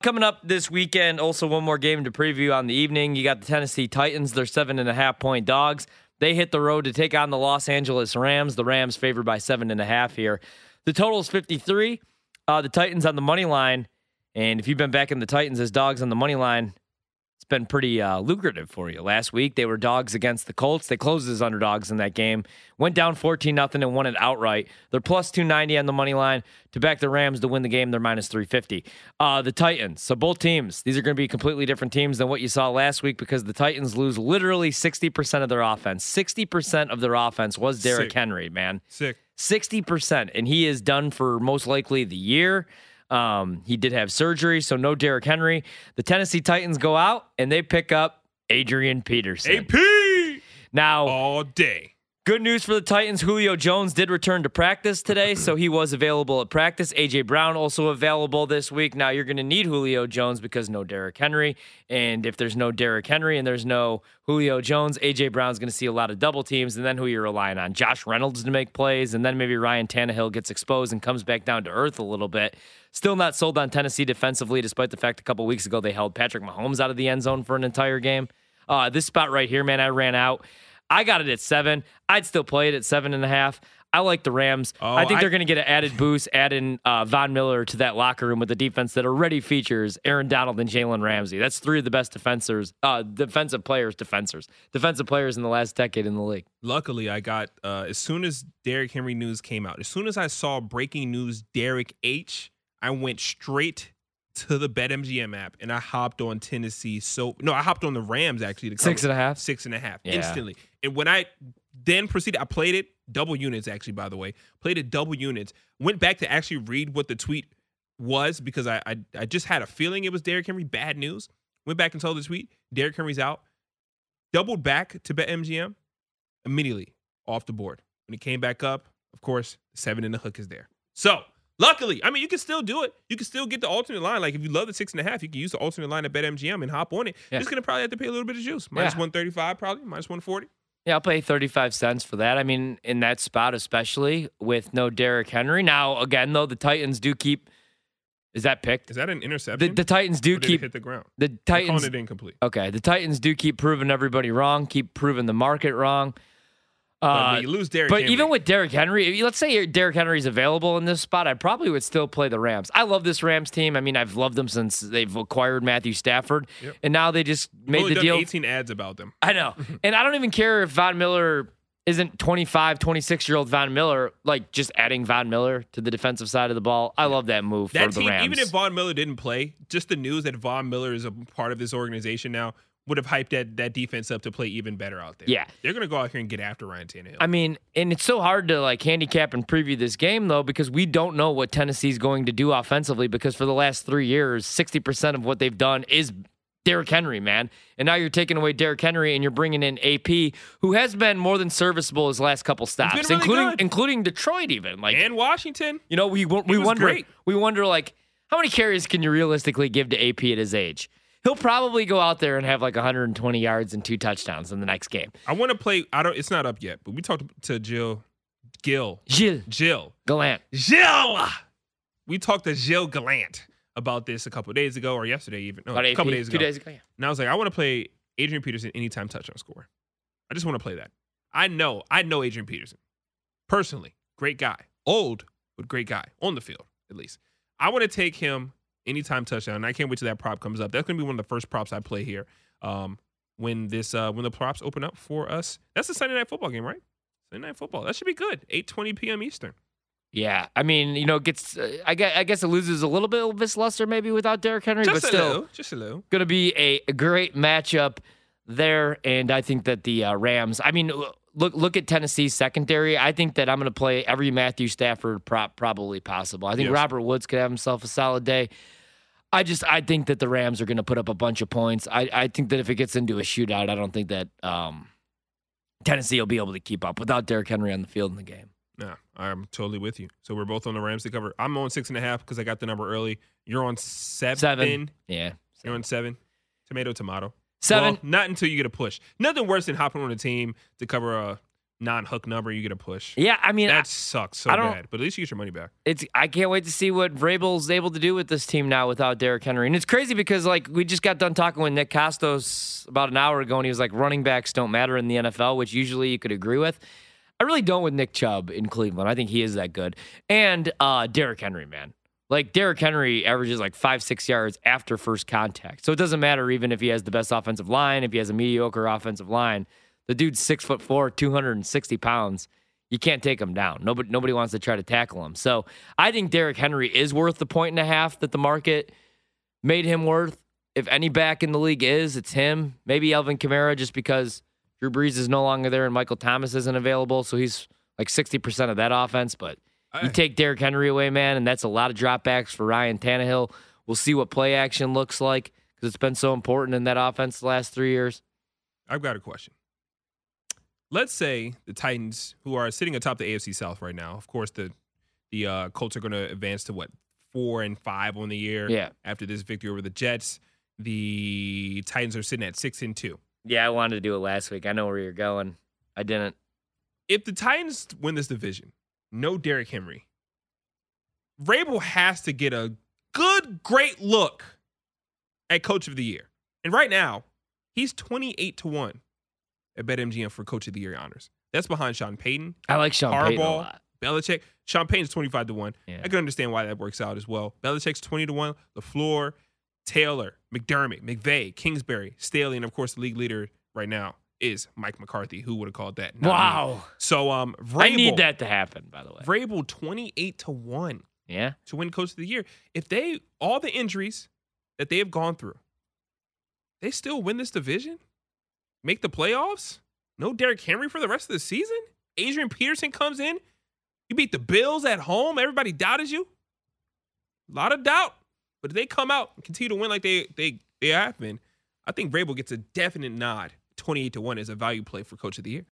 Coming up this weekend, also one more game to preview on the evening. You got the Tennessee Titans. They're seven and a half point dogs. They hit the road to take on the Los Angeles Rams. The Rams favored by seven and a half here. The total is 53. Uh, the Titans on the money line. And if you've been backing the Titans as dogs on the money line, it's been pretty uh, lucrative for you. Last week, they were dogs against the Colts. They closed as underdogs in that game. Went down 14 nothing and won it outright. They're plus 290 on the money line to back the Rams to win the game. They're minus 350. Uh, the Titans. So both teams, these are going to be completely different teams than what you saw last week because the Titans lose literally 60% of their offense. 60% of their offense was Derrick Sick. Henry, man. Sick. 60%. And he is done for most likely the year. Um, he did have surgery, so no Derrick Henry. The Tennessee Titans go out and they pick up Adrian Peterson. AP now, all day. Good news for the Titans. Julio Jones did return to practice today, so he was available at practice. AJ Brown also available this week. Now you're going to need Julio Jones because no Derrick Henry. And if there's no Derrick Henry and there's no Julio Jones, AJ Brown's going to see a lot of double teams. And then who you're relying on? Josh Reynolds to make plays. And then maybe Ryan Tannehill gets exposed and comes back down to earth a little bit. Still not sold on Tennessee defensively, despite the fact a couple weeks ago they held Patrick Mahomes out of the end zone for an entire game. Uh, this spot right here, man, I ran out. I got it at seven. I'd still play it at seven and a half. I like the Rams. Oh, I think they're going to get an added boost, adding uh, Von Miller to that locker room with a defense that already features Aaron Donald and Jalen Ramsey. That's three of the best defenders, uh, defensive players, defenders, defensive players in the last decade in the league. Luckily, I got uh, as soon as Derrick Henry news came out. As soon as I saw breaking news, Derrick H, I went straight to the BetMGM app and I hopped on Tennessee. So no, I hopped on the Rams actually to cover Six and a half? six and a half Yeah. instantly. And when I then proceeded, I played it double units actually. By the way, played it double units. Went back to actually read what the tweet was because I I, I just had a feeling it was Derrick Henry. Bad news. Went back and saw the tweet. Derrick Henry's out. Doubled back to BetMGM immediately off the board. When it came back up, of course, seven in the hook is there. So luckily, I mean, you can still do it. You can still get the alternate line. Like if you love the six and a half, you can use the alternate line at BetMGM and hop on it. Yeah. Just gonna probably have to pay a little bit of juice. Minus Yeah. one thirty five, probably minus one forty. Yeah, I'll pay 35 cents for that. I mean, in that spot, especially with no Derrick Henry. Now, again, though, the Titans do keep. Is that picked? Is that an The, interception? the Titans do Or did it keep. hit the ground. The Titans it incomplete. Okay, the Titans do keep proving everybody wrong, keep proving the market wrong. But Uh, when you lose Derrick but Henry, even with Derrick Henry, let's say Derrick Henry's available in this spot, I probably would still play the Rams. I love this Rams team. I mean, I've loved them since they've acquired Matthew Stafford, Yep. and now they just made the deal. 18 ads about them. I know, and I don't even care if Von Miller isn't 25, 26 year old Von Miller. Like just adding Von Miller to the defensive side of the ball, I love that move That for the Rams. even if Von Miller didn't play, just the news that Von Miller is a part of this organization now would have hyped that, that defense up to play even better out there. Yeah. They're going to go out here and get after Ryan Tannehill. I mean, and it's so hard to like handicap and preview this game though because we don't know what Tennessee's going to do offensively because for the last three years, sixty percent of what they've done is Derrick Henry, man. And now you're taking away Derrick Henry and you're bringing in AP, who has been more than serviceable his last couple stops, really including good. including Detroit even. Like and Washington. you know, we we wonder great. we wonder like how many carries can you realistically give to AP at his age? He'll probably go out there and have like 120 yards and two touchdowns in the next game. I want to play. I don't. It's not up yet, but we talked to Jill, Gil, Gilles Jill, Gallant. Jill. We talked to Jill Gallant about this a couple days ago or yesterday, even no, About a AP, couple days two ago. days ago. Yeah. And I was like, I want to play Adrian Peterson anytime touchdown score. I just want to play that. I know, I know Adrian Peterson personally. Great guy, old but great guy on the field at least. I want to take him anytime touchdown. And I can't wait till that prop comes up. That's gonna be one of the first props I play here. Um, when this uh when the props open up for us. That's the Sunday night football game, right? Sunday night football. That should be good. 8:20 p.m. Eastern. Yeah, I mean, you know, it gets. Uh, I guess I guess it loses a little bit of its luster maybe without Derrick Henry, Just but a still little. Just a little. going to be a, a great matchup there. And I think that the uh, Rams. I mean, look look at Tennessee's secondary. I think that I'm going to play every Matthew Stafford prop probably possible. I think Yes. Robert Woods could have himself a solid day. I just I think that the Rams are going to put up a bunch of points. I I think that if it gets into a shootout, I don't think that um, Tennessee will be able to keep up without Derrick Henry on the field in the game. Yeah, I'm totally with you. So we're both on the Rams to cover. I'm on six and a half because I got the number early. You're on seven. Seven. Yeah. You're on seven. Tomato, tomato. Seven. Well, not until you get a push. Nothing worse than hopping on a team to cover a non-hook number, you get a push. Yeah, I mean, That I- sucks so bad. But at least you get your money back. it's I can't wait to see what Vrabel's able to do with this team now without Derrick Henry. And it's crazy because like we just got done talking with Nick Kostos about an hour ago, and he was like, running backs don't matter in the NFL, which usually you could agree with. I really don't with Nick Chubb in Cleveland. I think he is that good. And uh Derrick Henry, man. Like Derrick Henry averages like five, six yards after first contact. So it doesn't matter even if he has the best offensive line, if he has a mediocre offensive line. The dude's six foot four, 260 pounds. You can't take him down. Nobody nobody wants to try to tackle him. So I think Derrick Henry is worth the point and a half that the market made him worth. If any back in the league is, it's him. Maybe Alvin Kamara, just because Drew Brees is no longer there and Michael Thomas isn't available. So he's like 60% of that offense. But you take Derrick Henry away, man, and that's a lot of dropbacks for Ryan Tannehill. We'll see what play action looks like because it's been so important in that offense the last three years. I've got a question. Let's say the Titans, who are sitting atop the AFC South right now, of course the the uh, Colts are going to advance to what four and five on the year. Yeah. After this victory over the Jets, the Titans are sitting at six and two. Yeah, I wanted to do it last week. I know where you're going. I didn't. If the Titans win this division, no Derrick Henry, Vrabel has to get a good, great look at Coach of the Year. And right now, he's twenty eight to one at BetMGM for Coach of the Year honors. That's behind Sean Payton. I like Sean Payton a Harbaugh, lot. Belichick. Sean Payton's 25 to 1. Yeah. I can understand why that works out as well. Belichick's 20 to 1. LaFleur, Taylor, McDermott, McVay, Kingsbury, Staley, and of course the league leader right now is Mike McCarthy. Who would have called that? Not me. Wow. So um Vrabel, I need that to happen, by the way. Vrabel 28 to 1 Yeah. to win coach of the year. If they all the injuries that they have gone through, they still win this division? Make the playoffs? No Derrick Henry for the rest of the season? Adrian Peterson comes in. You beat the Bills at home. Everybody doubted you. A lot of doubt. But if they come out and continue to win like they they they have been, I think Vrabel gets a definite nod. 28 to 1 is a value play for coach of the year.